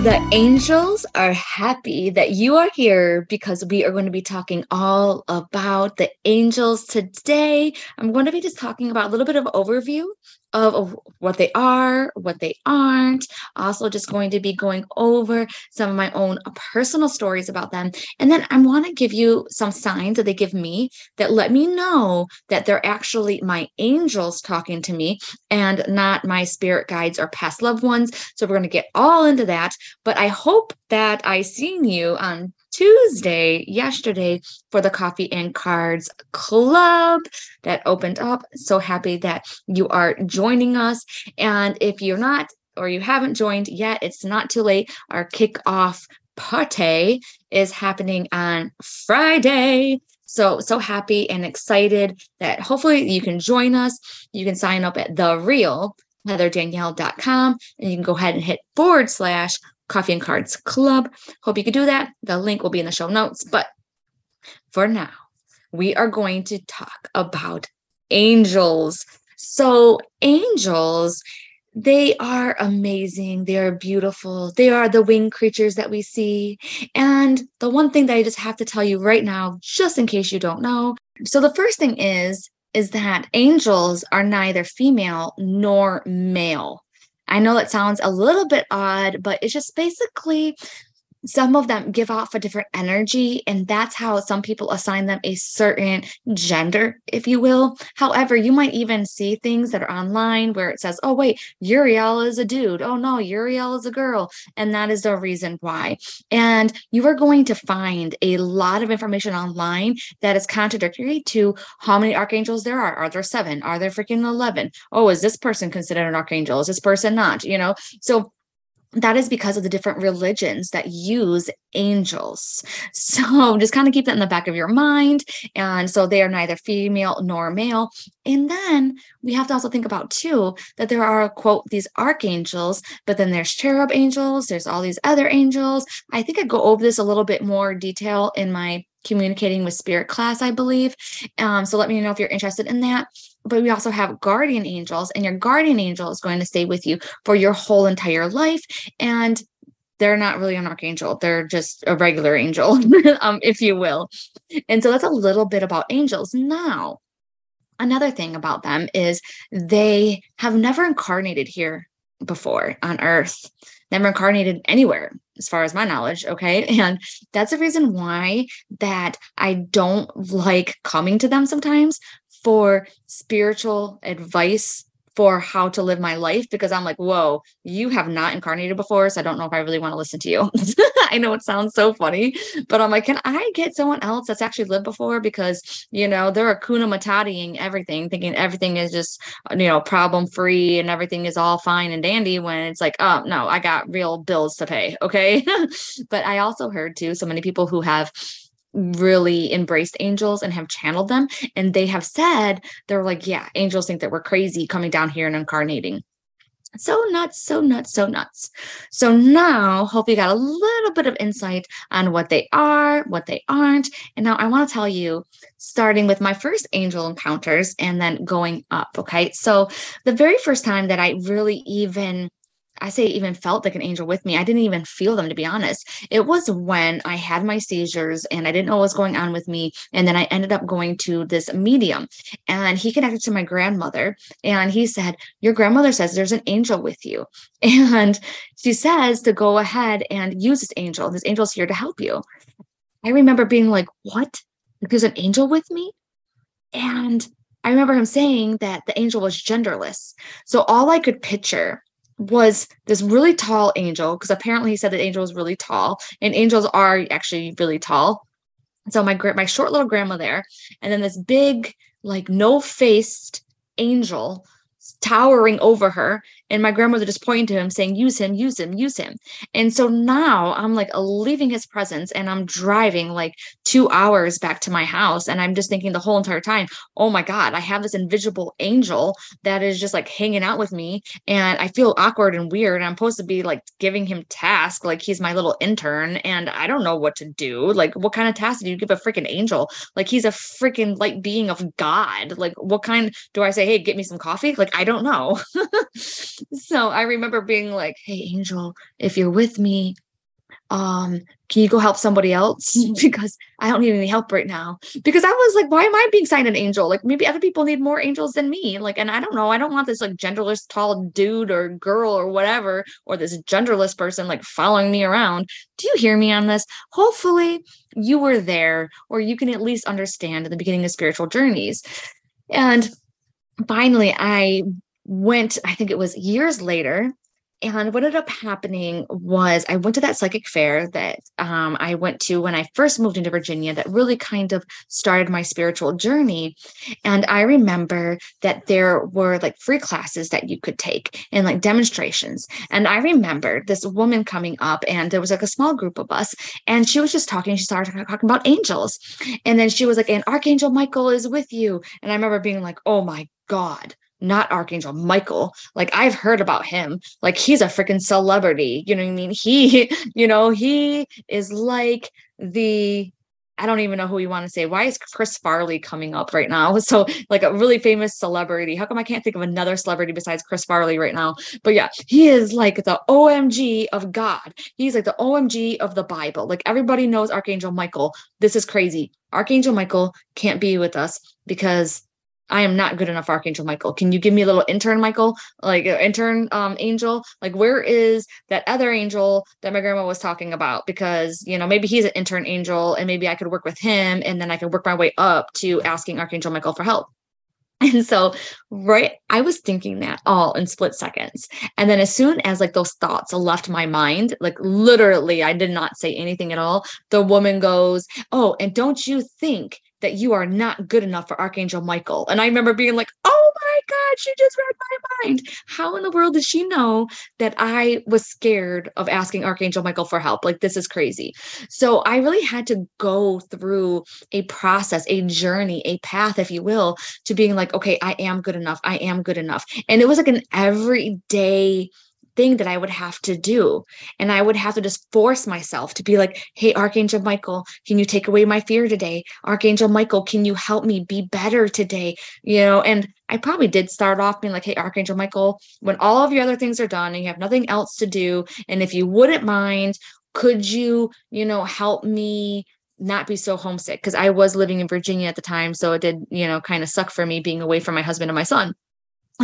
The angels are happy that you are here because we are going to be talking all about the angels today. I'm going to be just talking about a little bit of overview of, what they are, what they aren't. Also, just going to be going over some of my own uh, personal stories about them. And then I want to give you some signs that they give me that let me know that they're actually my angels talking to me and not my spirit guides or past loved ones. So we're going to get all into that. But I hope that I seen you on Tuesday, yesterday, for the Coffee and Cards Club that opened up. So happy that you are joining us. And if you're not or you haven't joined yet, it's not too late. Our kickoff party is happening on Friday. So, so happy and excited that hopefully you can join us. You can sign up at the real heatherdanielle.com and you can go ahead and hit forward slash Coffee and Cards Club. Hope you can do that. The link will be in the show notes. But for now, we are going to talk about angels. So, angels, they are amazing. They are beautiful. They are the winged creatures that we see. And the one thing that I just have to tell you right now, just in case you don't know. So, the first thing is, is that angels are neither female nor male. I know that sounds a little bit odd, but it's just basically some of them give off a different energy and that's how some people assign them a certain gender if you will. However you might even see things that are online where it says oh wait uriel is a dude. Oh no uriel is a girl. And that is the reason why. And you are going to find a lot of information online that is contradictory to how many archangels there are. Are there seven? Are there freaking 11 oh is this person considered an archangel? Is this person not? You know? So that is because of the different religions that use angels. So just kind of keep that in the back of your mind. And so they are neither female nor male. And then we have to also think about too that there are quote these archangels, but then there's cherub angels, there's all these other angels. I think I go over this a little bit more detail in my communicating with spirit class, I believe. Um, so let me know if you're interested in that but we also have guardian angels and your guardian angel is going to stay with you for your whole entire life and they're not really an archangel they're just a regular angel um, if you will. And so that's a little bit about angels. Now another thing about them is they have never incarnated here before on earth never incarnated anywhere as far as my knowledge okay? And that's the reason why that i don't like coming to them sometimes for spiritual advice for how to live my life because I'm like, whoa, you have not incarnated before. So I don't know if I really want to listen to you. I know it sounds so funny, but I'm like, can I get someone else that's actually lived before? Because, you know, they're Hakuna Matataing everything, thinking everything is just, you know, problem free and everything is all fine and dandy when it's like, oh, no, I got real bills to pay. Okay. but I also heard too, so many people who have really embraced angels and have channeled them. And they have said, they're like, yeah, angels think that we're crazy coming down here and incarnating. So nuts, so nuts, so nuts. So now, hope you got a little bit of insight on what they are, what they aren't. And now I want to tell you, starting with my first angel encounters and then going up. Okay. So the very first time that I really even I say even felt like an angel with me. I didn't even feel them to be honest. It was when I had my seizures and I didn't know what was going on with me. And then I ended up going to this medium and he connected to my grandmother and he said, Your grandmother says there's an angel with you. And she says to go ahead and use this angel. This angel's here to help you. I remember being like, What? There's an angel with me? And I remember him saying that the angel was genderless. So all I could picture was this really tall angel because apparently he said that angel was really tall and angels are actually really tall. So my my short little grandma there and then this big like no faced angel towering over her and my grandmother just pointing to him saying use him use him use him. And so now i'm like leaving his presence and i'm driving like two hours back to my house and i'm just thinking the whole entire time oh my god i have this invisible angel that is just like hanging out with me and i feel awkward and weird and i'm supposed to be like giving him tasks like he's my little intern and i don't know what to do. Like what kind of task do you give a freaking angel? Like he's a freaking light being of god. Like what kind do i say hey get me some coffee? Like i don't know so I remember being like, "Hey, angel, if you're with me, um, can you go help somebody else? because I don't need any help right now. Because I was like, why am I being signed an angel? Like maybe other people need more angels than me. Like, and I don't know. I don't want this like genderless tall dude or girl or whatever, or this genderless person like following me around. Do you hear me on this? Hopefully you were there, or you can at least understand the beginning of spiritual journeys. And finally, I went, I think it was years later, and what ended up happening was I went to that psychic fair that um, I went to when I first moved into Virginia that really kind of started my spiritual journey. And I remember that there were like free classes that you could take and like demonstrations. And I remember this woman coming up, and there was like a small group of us, and she was just talking. She started talking about angels. And then she was like, and Archangel Michael is with you. And I remember being like, oh my God not Archangel Michael. Like I've heard about him. Like he's a freaking celebrity. You know what I mean? He, you know, he is like the I don't even know who you want to say. Why is Chris Farley coming up right now? So, like a really famous celebrity. How come I can't think of another celebrity besides Chris Farley right now? But yeah, he is like the OMG of God. He's like the OMG of the Bible. Like everybody knows Archangel Michael. This is crazy. Archangel Michael can't be with us because I am not good enough Archangel Michael. Can you give me a little intern Michael, like uh, intern um angel? Like where is that other angel that my grandma was talking about? Because you know maybe he's an intern angel, and maybe I could work with him, and then I could work my way up to asking Archangel Michael for help. And so, right, I was thinking that all in split seconds. And then, as soon as like those thoughts left my mind, like literally, I did not say anything at all. The woman goes, Oh, and don't you think that you are not good enough for Archangel Michael. And I remember being like, oh my God, she just read my mind. How in the world does she know that I was scared of asking Archangel Michael for help? Like, this is crazy. So I really had to go through a process, a journey, a path, if you will, to being like, okay, I am good enough. I am good enough. And it was like an everyday thing that I would have to do. And I would have to just force myself to be like, hey, Archangel Michael, can you take away my fear today? Archangel Michael, can you help me be better today? You know, and I probably did start off being like, hey, Archangel Michael, when all of your other things are done and you have nothing else to do, and if you wouldn't mind, could you, you know, help me not be so homesick? Because I was living in Virginia at the time. So it did, you know, kind of suck for me being away from my husband and my son.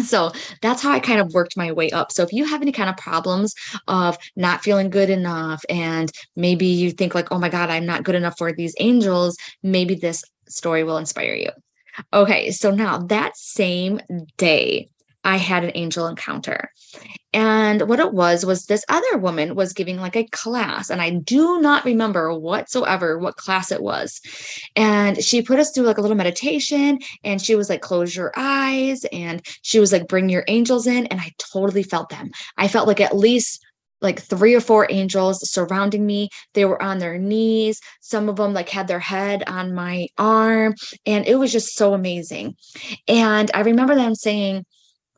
So that's how I kind of worked my way up. So if you have any kind of problems of not feeling good enough, and maybe you think like, oh my God, I'm not good enough for these angels, maybe this story will inspire you. Okay, so now that same day, I had an angel encounter. And what it was was this other woman was giving like a class, and I do not remember whatsoever what class it was. And she put us through like a little meditation, and she was like, close your eyes, and she was like, bring your angels in. And I totally felt them. I felt like at least like three or four angels surrounding me. They were on their knees. Some of them like had their head on my arm. And it was just so amazing. And I remember them saying,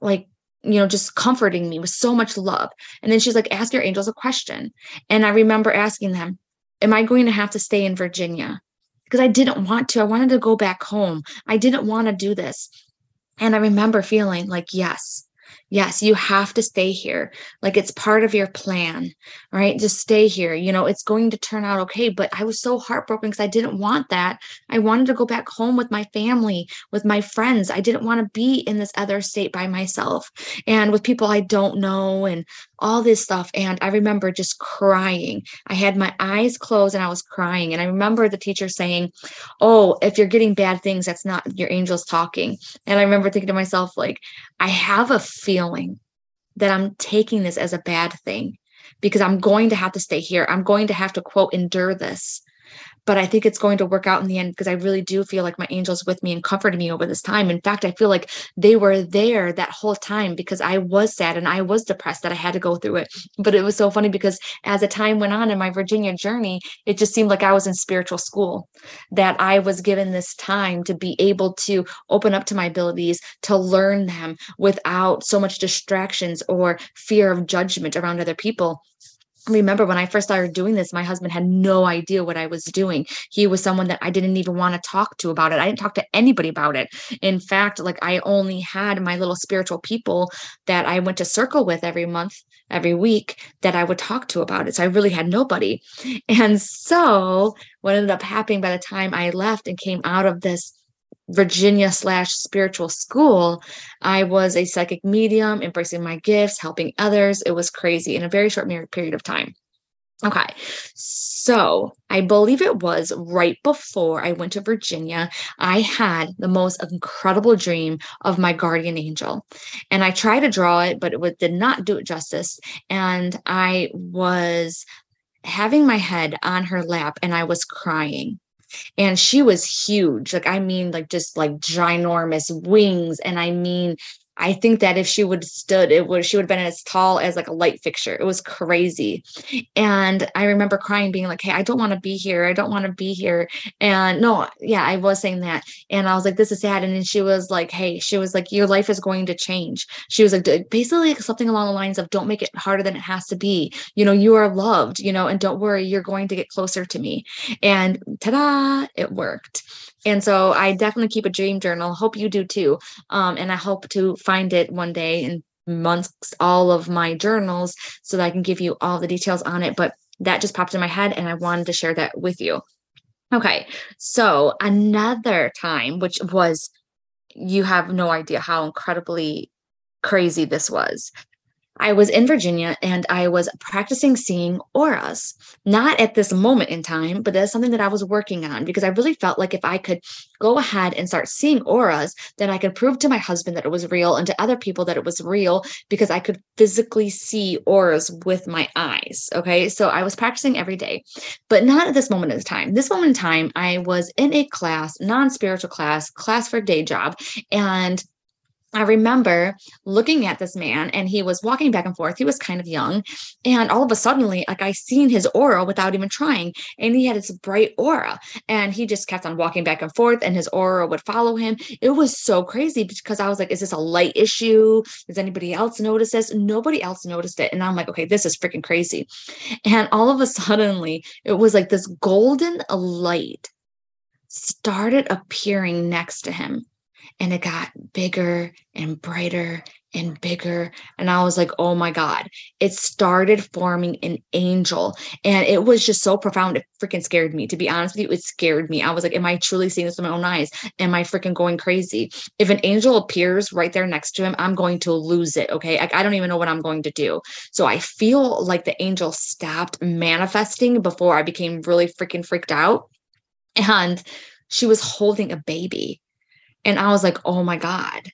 like you know just comforting me with so much love. And then she's like ask your angels a question. And i remember asking them am i going to have to stay in virginia? Because i didn't want to. I wanted to go back home. I didn't want to do this. And i remember feeling like yes Yes, you have to stay here. Like it's part of your plan, right? Just stay here. You know, it's going to turn out okay. But I was so heartbroken because I didn't want that. I wanted to go back home with my family, with my friends. I didn't want to be in this other state by myself and with people I don't know and all this stuff. And I remember just crying. I had my eyes closed and I was crying. And I remember the teacher saying, Oh, if you're getting bad things, that's not your angels talking. And I remember thinking to myself, like, I have a feeling that I'm taking this as a bad thing because I'm going to have to stay here. I'm going to have to, quote, endure this but I think it's going to work out in the end because I really do feel like my angels with me and comforted me over this time. In fact, I feel like they were there that whole time because I was sad and I was depressed that I had to go through it. But it was so funny because as the time went on in my Virginia journey, it just seemed like I was in spiritual school, that I was given this time to be able to open up to my abilities, to learn them without so much distractions or fear of judgment around other people remember when I first started doing this, my husband had no idea what I was doing. He was someone that I didn't even want to talk to about it. I didn't talk to anybody about it. In fact, like I only had my little spiritual people that I went to circle with every month, every week that I would talk to about it. So I really had nobody. And so what ended up happening by the time I left and came out of this Virginia slash spiritual school, I was a psychic medium, embracing my gifts, helping others. It was crazy in a very short period of time. Okay. So I believe it was right before I went to Virginia. I had the most incredible dream of my guardian angel. And I tried to draw it, but it did not do it justice. And I was having my head on her lap and I was crying and she was huge. Like i mean like just like ginormous wings. And i mean I think that if she would stood, it would she would have been as tall as like a light fixture. It was crazy. And I remember crying, being like, Hey, I don't want to be here. I don't want to be here. And no, yeah, I was saying that. And I was like, This is sad. And then she was like, Hey, she was like, Your life is going to change. She was like, basically something along the lines of don't make it harder than it has to be. You know, you are loved, you know, and don't worry, you're going to get closer to me. And ta-da, it worked. And so I definitely keep a dream journal. Hope you do too. Um, and I hope to find it one day and amongst all of my journals so that I can give you all the details on it. But that just popped in my head and I wanted to share that with you. Okay. So another time, which was, you have no idea how incredibly crazy this was. I was in Virginia and I was practicing seeing auras, not at this moment in time, but that's something that I was working on because I really felt like if I could go ahead and start seeing auras, then I could prove to my husband that it was real and to other people that it was real because I could physically see auras with my eyes. Okay. So I was practicing every day, but not at this moment in time. This moment in time, I was in a class, non spiritual class, class for day job, and I remember looking at this man and he was walking back and forth. He was kind of young. And all of a sudden, like I seen his aura without even trying. And he had this bright aura. And he just kept on walking back and forth and his aura would follow him. It was so crazy because I was like, is this a light issue? Does anybody else notice this? Nobody else noticed it. And I'm like, okay, this is freaking crazy. And all of a suddenly, it was like this golden light started appearing next to him and it got bigger and brighter and bigger. And I was like, oh my God, it started forming an angel. And it was just so profound. It freaking scared me. To be honest with you, it scared me. I was like, am I truly seeing this with my own eyes? Am I freaking going crazy? If an angel appears right there next to him, I'm going to lose it. Okay. I, I don't even know what I'm going to do. So I feel like the angel stopped manifesting before I became really freaking freaked out. And she was holding a baby and I was like, oh my God.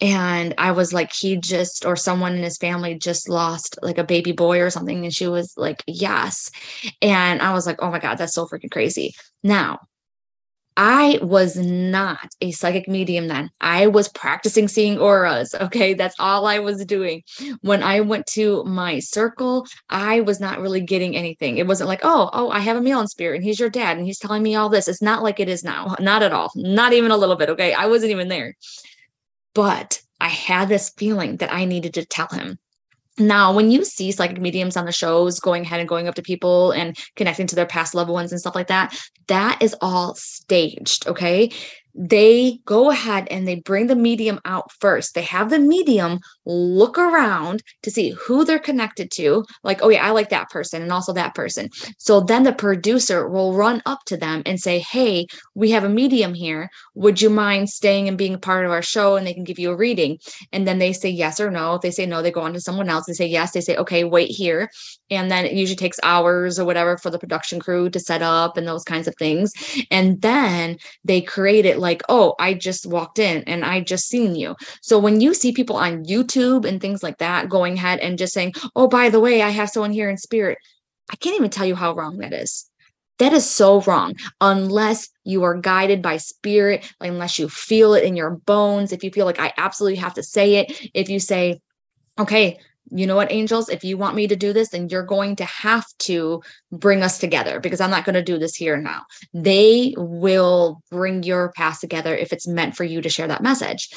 And I was like, he just, or someone in his family just lost like a baby boy or something. And she was like, yes. And I was like, oh my God, that's so freaking crazy. Now, I was not a psychic medium then. I was practicing seeing auras. Okay. That's all I was doing. When I went to my circle, I was not really getting anything. It wasn't like, oh, oh, I have a male in spirit and he's your dad and he's telling me all this. It's not like it is now. Not at all. Not even a little bit. Okay. I wasn't even there. But I had this feeling that I needed to tell him now, when you see psychic mediums on the shows going ahead and going up to people and connecting to their past loved ones and stuff like that, that is all staged. Okay they go ahead and they bring the medium out first. They have the medium look around to see who they're connected to. Like, oh, yeah, I like that person and also that person. So then the producer will run up to them and say, hey, we have a medium here. Would you mind staying and being a part of our show? And they can give you a reading. And then they say yes or no. If they say no, they go on to someone else. They say yes. They say, okay, wait here. And then it usually takes hours or whatever for the production crew to set up and those kinds of things. And then they create it like, oh, I just walked in and I just seen you. So when you see people on YouTube and things like that going ahead and just saying, oh, by the way, I have someone here in spirit, I can't even tell you how wrong that is. That is so wrong unless you are guided by spirit, unless you feel it in your bones. If you feel like I absolutely have to say it, if you say, okay, you know what, angels, if you want me to do this, then you're going to have to bring us together because I'm not going to do this here now. They will bring your past together if it's meant for you to share that message.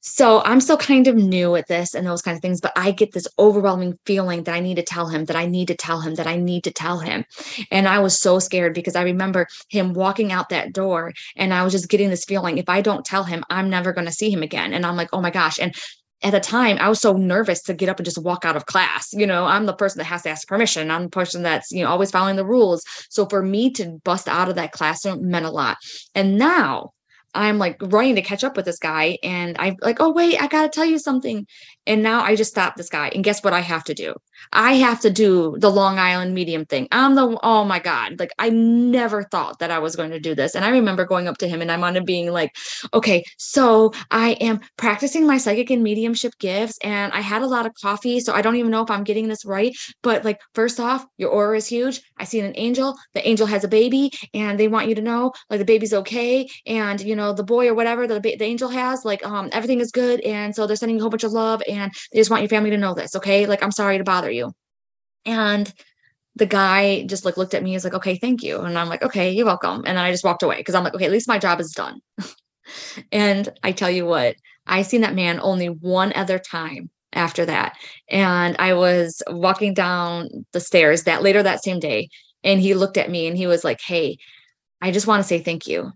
so I'm still kind of new at this and those kind of things, but I get this overwhelming feeling that I need to tell him, that I need to tell him, that I need to tell him. And I was so scared because I remember him walking out that door and I was just getting this feeling if I don't tell him, I'm never going to see him again. And I'm like, oh my gosh. And at the time I was so nervous to get up and just walk out of class. You know, I'm the person that has to ask permission. I'm the person that's, you know, always following the rules. So for me to bust out of that classroom meant a lot. And now I'm like running to catch up with this guy and I'm like, oh wait, I gotta tell you something. And now I just stopped this guy. And guess what I have to do? I have to do the Long Island medium thing. I'm the oh my God. Like I never thought that I was going to do this. And I remember going up to him and I'm on him being like, okay, so I am practicing my psychic and mediumship gifts, and I had a lot of coffee. So I don't even know if I'm getting this right. But like, first off, your aura is huge. I see an angel. The angel has a baby, and they want you to know like the baby's okay. And you know, the boy or whatever the, the angel has, like um everything is good. And so they're sending you a whole bunch of love and and they just want your family to know this. Okay. Like, I'm sorry to bother you. And the guy just like looked at me. He's like, okay, thank you. And I'm like, okay, you're welcome. And then I just walked away because I'm like, okay, at least my job is done. and I tell you what, I seen that man only one other time after that. And I was walking down the stairs that later that same day. And he looked at me and he was like, Hey, I just want to say thank you.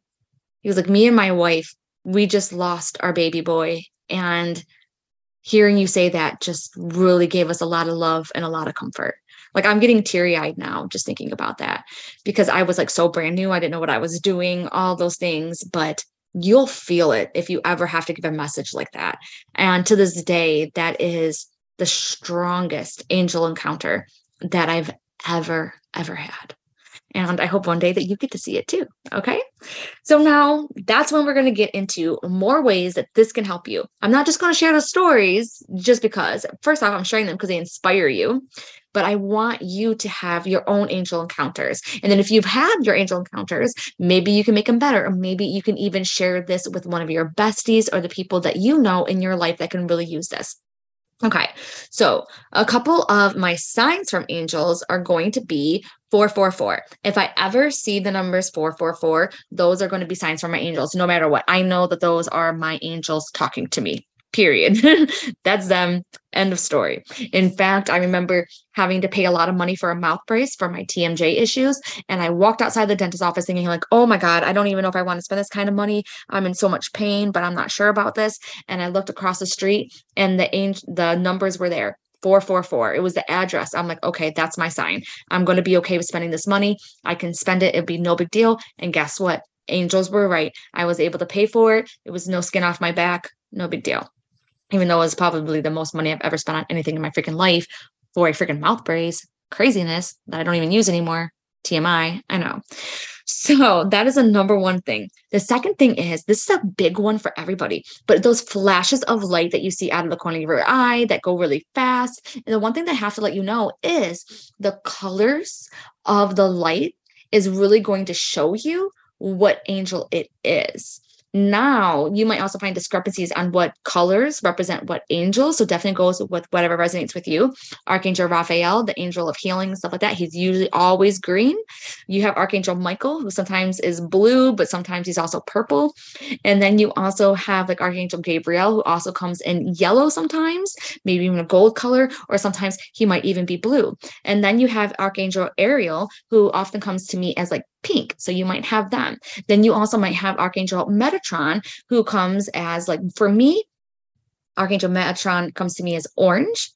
He was like, Me and my wife, we just lost our baby boy. And hearing you say that just really gave us a lot of love and a lot of comfort. Like I'm getting teary eyed now just thinking about that because I was like so brand new. I didn't know what I was doing, all those things, but you'll feel it if you ever have to give a message like that. And to this day, that is the strongest angel encounter that I've ever, ever had. And I hope one day that you get to see it too. Okay. So now that's when we're going to get into more ways that this can help you. I'm not just going to share the stories just because, first off, I'm sharing them because they inspire you, but I want you to have your own angel encounters. And then if you've had your angel encounters, maybe you can make them better, or maybe you can even share this with one of your besties or the people that you know in your life that can really use this. Okay, so a couple of my signs from angels are going to be 444. If I ever see the numbers 444, those are going to be signs from my angels, no matter what. I know that those are my angels talking to me period. That's them. End of story. In fact, I remember having to pay a lot of money for a mouth brace for my TMJ issues. And I walked outside the dentist office thinking, like, oh my God, I don't even know if I want to spend this kind of money. I'm in so much pain, but I'm not sure about this. And I looked across the street and the the numbers were there. 444. It was the address. I'm like, okay, that's my sign. I'm going to be okay with spending this money. I can spend it. It'd be no big deal. And guess what? Angels were right. I was able to pay for it. It was no skin off my back. No big deal even though it was probably the most money I've ever spent on anything in my freaking life for a freaking mouth brace. Craziness that I don't even use anymore. TMI, I know. So that is a number one thing. The second thing is this is a big one for everybody, but those flashes of light that you see out of the corner of your eye that go really fast. And the one thing that I have to let you know is the colors of the light is really going to show you what angel it is. Now you might also find discrepancies on what colors represent what angels. So definitely goes with whatever resonates with you. Archangel Raphael, the angel of healing, and stuff like that. He's usually always green. You have Archangel Michael, who sometimes is blue, but sometimes he's also purple. And then you also have like Archangel Gabriel, who also comes in yellow sometimes, maybe even a gold color, or sometimes he might even be blue. And then you have Archangel Ariel, who often comes to me as like pink. So you might have them. Then you also might have Archangel Metatron, who comes as like, for me, Archangel Metatron comes to me as orange.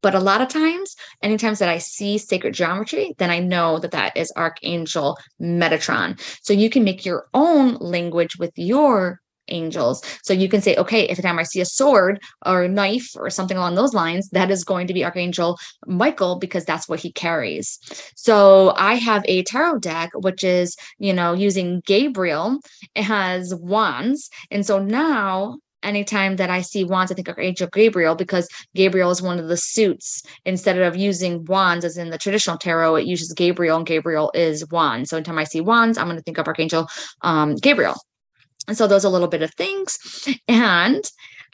But a lot of times, anytime that I see sacred geometry, then I know that that is Archangel Metatron. So you can make your own language with your angels. So you can say, okay, if time I see a sword or a knife or something along those lines, that is going to be Archangel Michael because that's what he carries. So I have a tarot deck, which is, you know, using Gabriel. It has wands. And so now anytime that I see wands, I think of Angel Gabriel because Gabriel is one of the suits. Instead of using wands as in the traditional tarot, it uses Gabriel, and Gabriel is wands. So anytime I see wands, I'm going to think of Archangel um, Gabriel. And so those are a little bit of things. And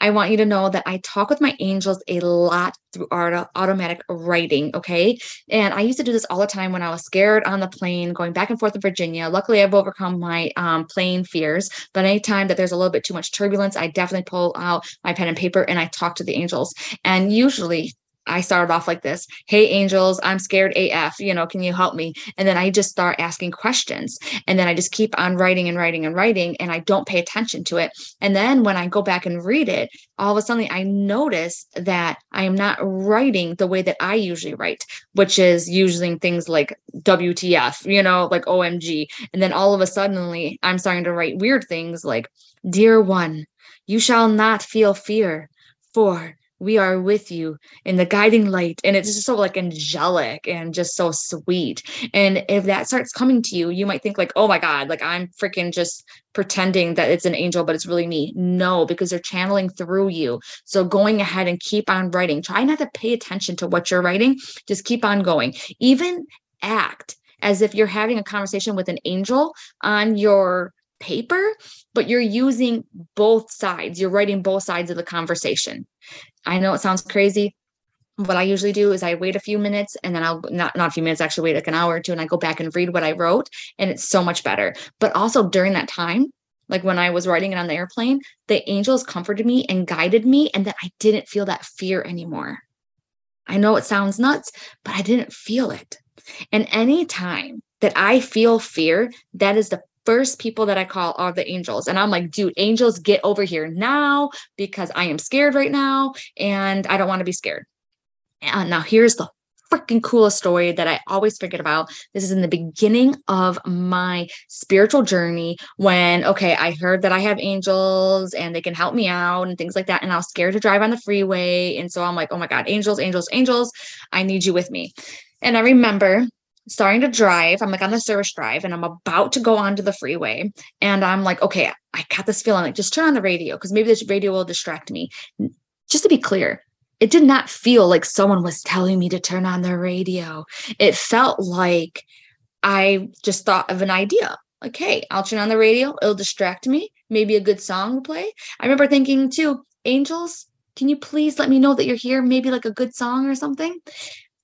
I want you to know that I talk with my angels a lot through auto- automatic writing. Okay. And I used to do this all the time when I was scared on the plane going back and forth in Virginia. Luckily, I've overcome my um, plane fears. But anytime that there's a little bit too much turbulence, I definitely pull out my pen and paper and I talk to the angels. And usually I started off like this Hey, angels, I'm scared AF. You know, can you help me? And then I just start asking questions. And then I just keep on writing and writing and writing, and I don't pay attention to it. And then when I go back and read it, all of a sudden I notice that I am not writing the way that I usually write, which is using things like WTF, you know, like OMG. And then all of a sudden I'm starting to write weird things like, Dear one, you shall not feel fear, for we are with you in the guiding light and it's just so like angelic and just so sweet. And if that starts coming to you you might think like oh my god like i'm freaking just pretending that it's an angel but it's really me. No because they're channeling through you. So going ahead and keep on writing. Try not to pay attention to what you're writing. Just keep on going. Even act as if you're having a conversation with an angel on your paper, but you're using both sides. You're writing both sides of the conversation. I know it sounds crazy. What I usually do is I wait a few minutes and then I'll not not a few minutes, actually wait like an hour or two and I go back and read what I wrote and it's so much better. But also during that time, like when I was writing it on the airplane, the angels comforted me and guided me and that I didn't feel that fear anymore. I know it sounds nuts, but I didn't feel it. And any time that I feel fear, that is the first people that I call are the angels. And I'm like, dude, angels, get over here now because I am scared right now and I don't want to be scared. And now here's the freaking coolest story that I always forget about. This is in the beginning of my spiritual journey when, okay, I heard that I have angels and they can help me out and things like that. And I was scared to drive on the freeway. And so I'm like, oh my God, angels, angels, angels, I need you with me. And I remember starting to drive. I'm like on the service drive and I'm about to go onto the freeway. And I'm like, okay, I got this feeling like just turn on the radio because maybe this radio will distract me. Just to be clear, it did not feel like someone was telling me to turn on the radio. It felt like I just thought of an idea. Like, hey, I'll turn on the radio. It'll distract me. Maybe a good song will play. I remember thinking too, angels, can you please let me know that you're here? Maybe like a good song or something.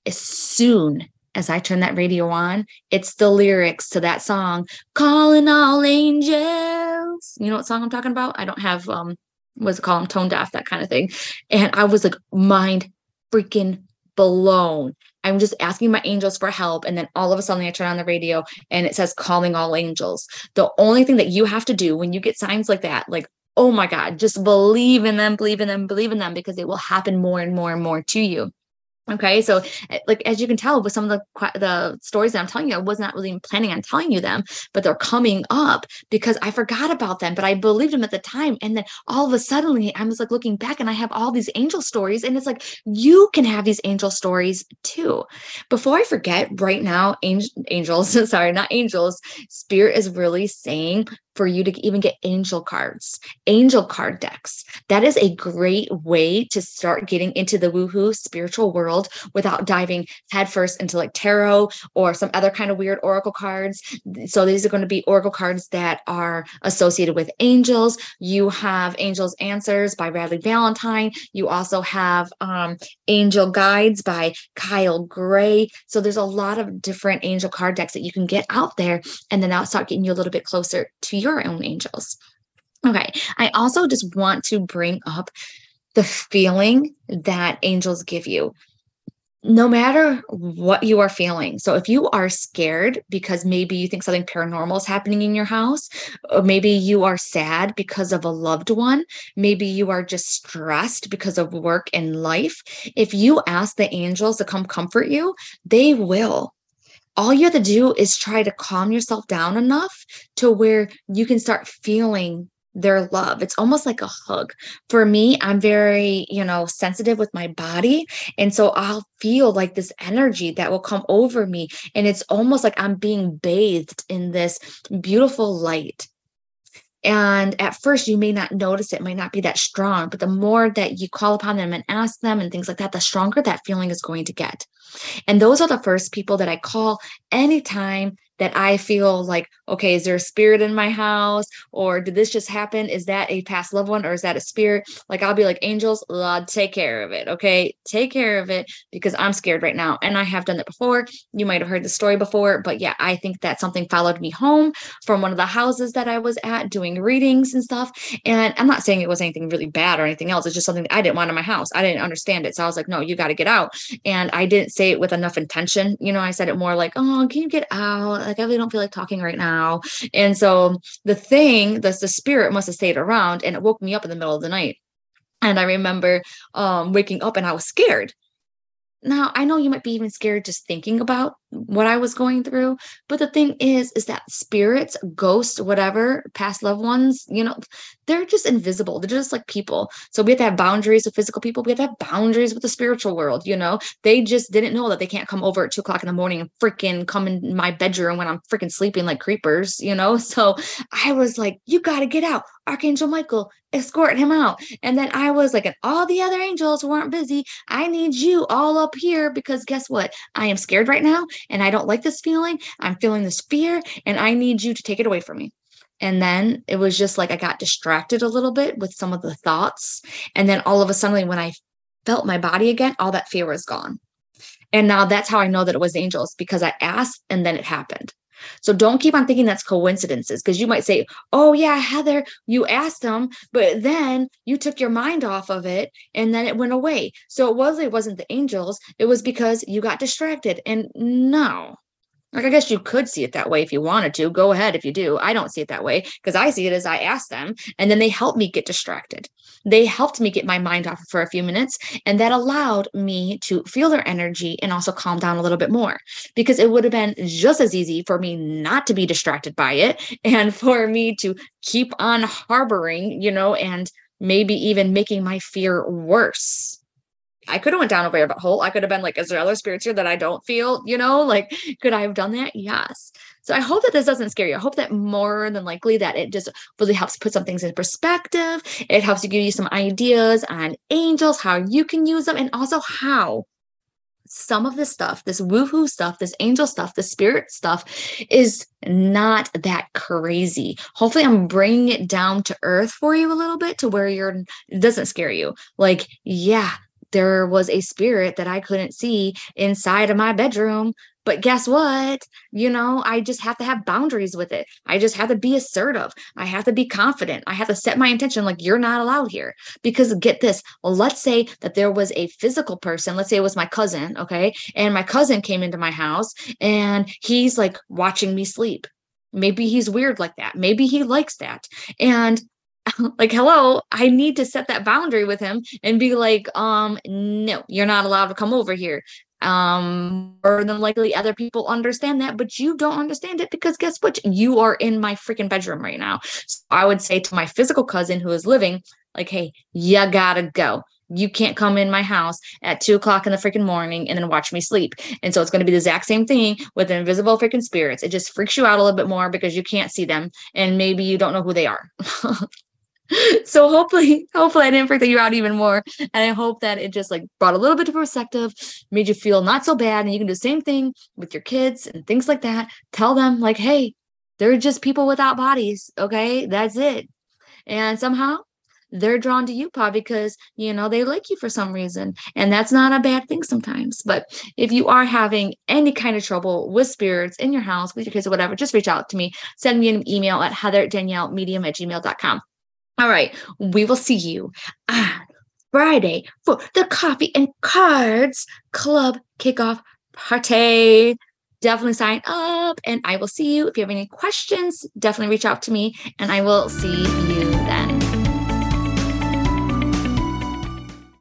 As soon as I turn that radio on, it's the lyrics to that song, Calling All Angels. You know what song I'm talking about? I don't have um what's it called? I'm tone deaf, that kind of thing. And I was like mind freaking blown. I'm just asking my angels for help. And then all of a sudden I turn on the radio and it says calling all angels. The only thing that you have to do when you get signs like that, like, oh my God, just believe in them, believe in them, believe in them, because it will happen more and more and more to you. Okay, so eh, like as you can tell with some of the the stories that I'm telling you, I was not really planning on telling you them, but they're coming up because I forgot about them, but I believed them at the time. And then all of a sudden, I was like looking back, and I have all these angel stories, and it's like you can have these angel stories too. Before I forget, right now, angel, angels, sorry, not angels, spirit is really saying for you to even get angel cards, angel card decks. That is a great way to start getting into the woohoo spiritual world without diving headfirst into like tarot or some other kind of weird oracle cards. So these are going to be oracle cards that are associated with angels. You have Angels Answers by Radleigh Valentine. You also have um, Angel Guides by Kyle Gray. So there's a lot of different angel card decks that you can get out there, and then that'll start getting you a little bit closer to your own angels. Okay, I also just want to bring up the feeling that angels give you. No matter what you are feeling. So, if you are scared because maybe you think something paranormal is happening in your house, or maybe you are sad because of a loved one, maybe you are just stressed because of work and life, if you ask the angels to come comfort you, they will all you have to do is try to calm yourself down enough to where you can start feeling their love. It's almost like a hug. For me, I'm very, you know, sensitive with my body. And so I'll feel like this energy that will come over me. And it's almost like I'm being bathed in this beautiful light. And at first, you may not notice it, might not be that strong, but the more that you call upon them and ask them and things like that, the stronger that feeling is going to get. And those are the first people that I call anytime that I feel like, okay, is there a spirit in my house? Or did this just happen? Is that a past loved one or is that a spirit? Like, I'll be like, angels, Lord, take care of it. Okay. Take care of it because I'm scared right now. And I have done it before. You might have heard the story before, but yeah, I think that something followed me home from one of the houses that I was at doing readings and stuff. And I'm not saying it was anything really bad or anything else. It's just something I didn't want in my house. I didn't understand it. So I was like, no, you got to get out. And I didn't say it with enough intention. You know, I said it more like, oh, can you get out? Like, I really don't feel like talking right now. And so the thing, the, the spirit must have stayed around and it woke me up in the middle of the night. And I remember um, waking up and I was scared now, I know you might be even scared just thinking about what I was going through, but the thing is is that spirits, ghosts, whatever, past loved ones, you know, they're just invisible. They're just like people. So we have to have boundaries with physical people. We have to have boundaries with the spiritual world, you know. They just didn't know that they can't come over at two o'clock in the morning and freaking come in my bedroom when I'm freaking sleeping like creepers, you know. So I was like, you gotta get out. Archangel Michael, escort him out. And then I was like, and all the other angels weren't busy. I need you all up here because guess what? I am scared right now and I don't like this feeling. I'm feeling this fear and I need you to take it away from me. And then it was just like I got distracted a little bit with some of the thoughts. And then all of a sudden, when I felt my body again, all that fear was gone. And now that's how I know that it was angels because I asked and then it happened. So don't keep on thinking that's coincidences because you might say, Oh, yeah, Heather, you asked them, but then you took your mind off of it and then it went away. So it was, it wasn't the angels. It was because you got distracted. And no, like, I guess you could see it that way if you wanted to. Go ahead if you do. I don't see it that way because I see it as I ask them and then they help me get distracted. They helped me get my mind off for a few minutes and that allowed me to feel their energy and also calm down a little bit more because it would have been just as easy for me not to be distracted by it and for me to keep on harboring, you know, and maybe even making my fear worse I could have went down a rabbit hole. I could have been like, is there other spirits here that I don't feel? You know, like, could I have done that? Yes. So I hope that this doesn't scare you. I hope that more than likely that it just really helps put some things in perspective. It helps to give you some ideas on angels, how you can use them, and also how some of this stuff, this woohoo stuff, this angel stuff, the spirit stuff is not that crazy. Hopefully, I'm bringing it down to earth for you a little bit to where you're, it doesn't scare you. Like, yeah, there was a spirit that I couldn't see inside of my bedroom. But guess what? You know, I just have to have boundaries with it. I just have to be assertive. I have to be confident. I have to set my intention like you're not allowed here. Because get this, well, let's say that there was a physical person, let's say it was my cousin, okay? And my cousin came into my house and he's like watching me sleep. Maybe he's weird like that. Maybe he likes that. And like hello i need to set that boundary with him and be like um no you're not allowed to come over here um more than likely other people understand that but you don't understand it because guess what you are in my freaking bedroom right now so i would say to my physical cousin who is living like hey you gotta go you can't come in my house at two o'clock in the freaking morning and then watch me sleep. And so it's going to be the exact same thing with invisible freaking spirits. It just freaks you out a little bit more because you can't see them and maybe you don't know who they are. so hopefully, hopefully I didn't freak you out even more. And I hope that it just like brought a little bit of perspective, made you feel not so bad. And you can do the same thing with your kids and things like that. Tell them like, hey, they're just people without bodies. Okay. That's it. And somehow they're drawn to you, Pa, because you know they like you for some reason. And that's not a bad thing sometimes. But if you are having any kind of trouble with spirits in your house, with your kids or whatever, just reach out to me. Send me an email at heather danielle medium at gmail.com. All right. We will see you on Friday for the Coffee and Cards Club kickoff party. Definitely sign up and I will see you. If you have any questions, definitely reach out to me and I will see you then.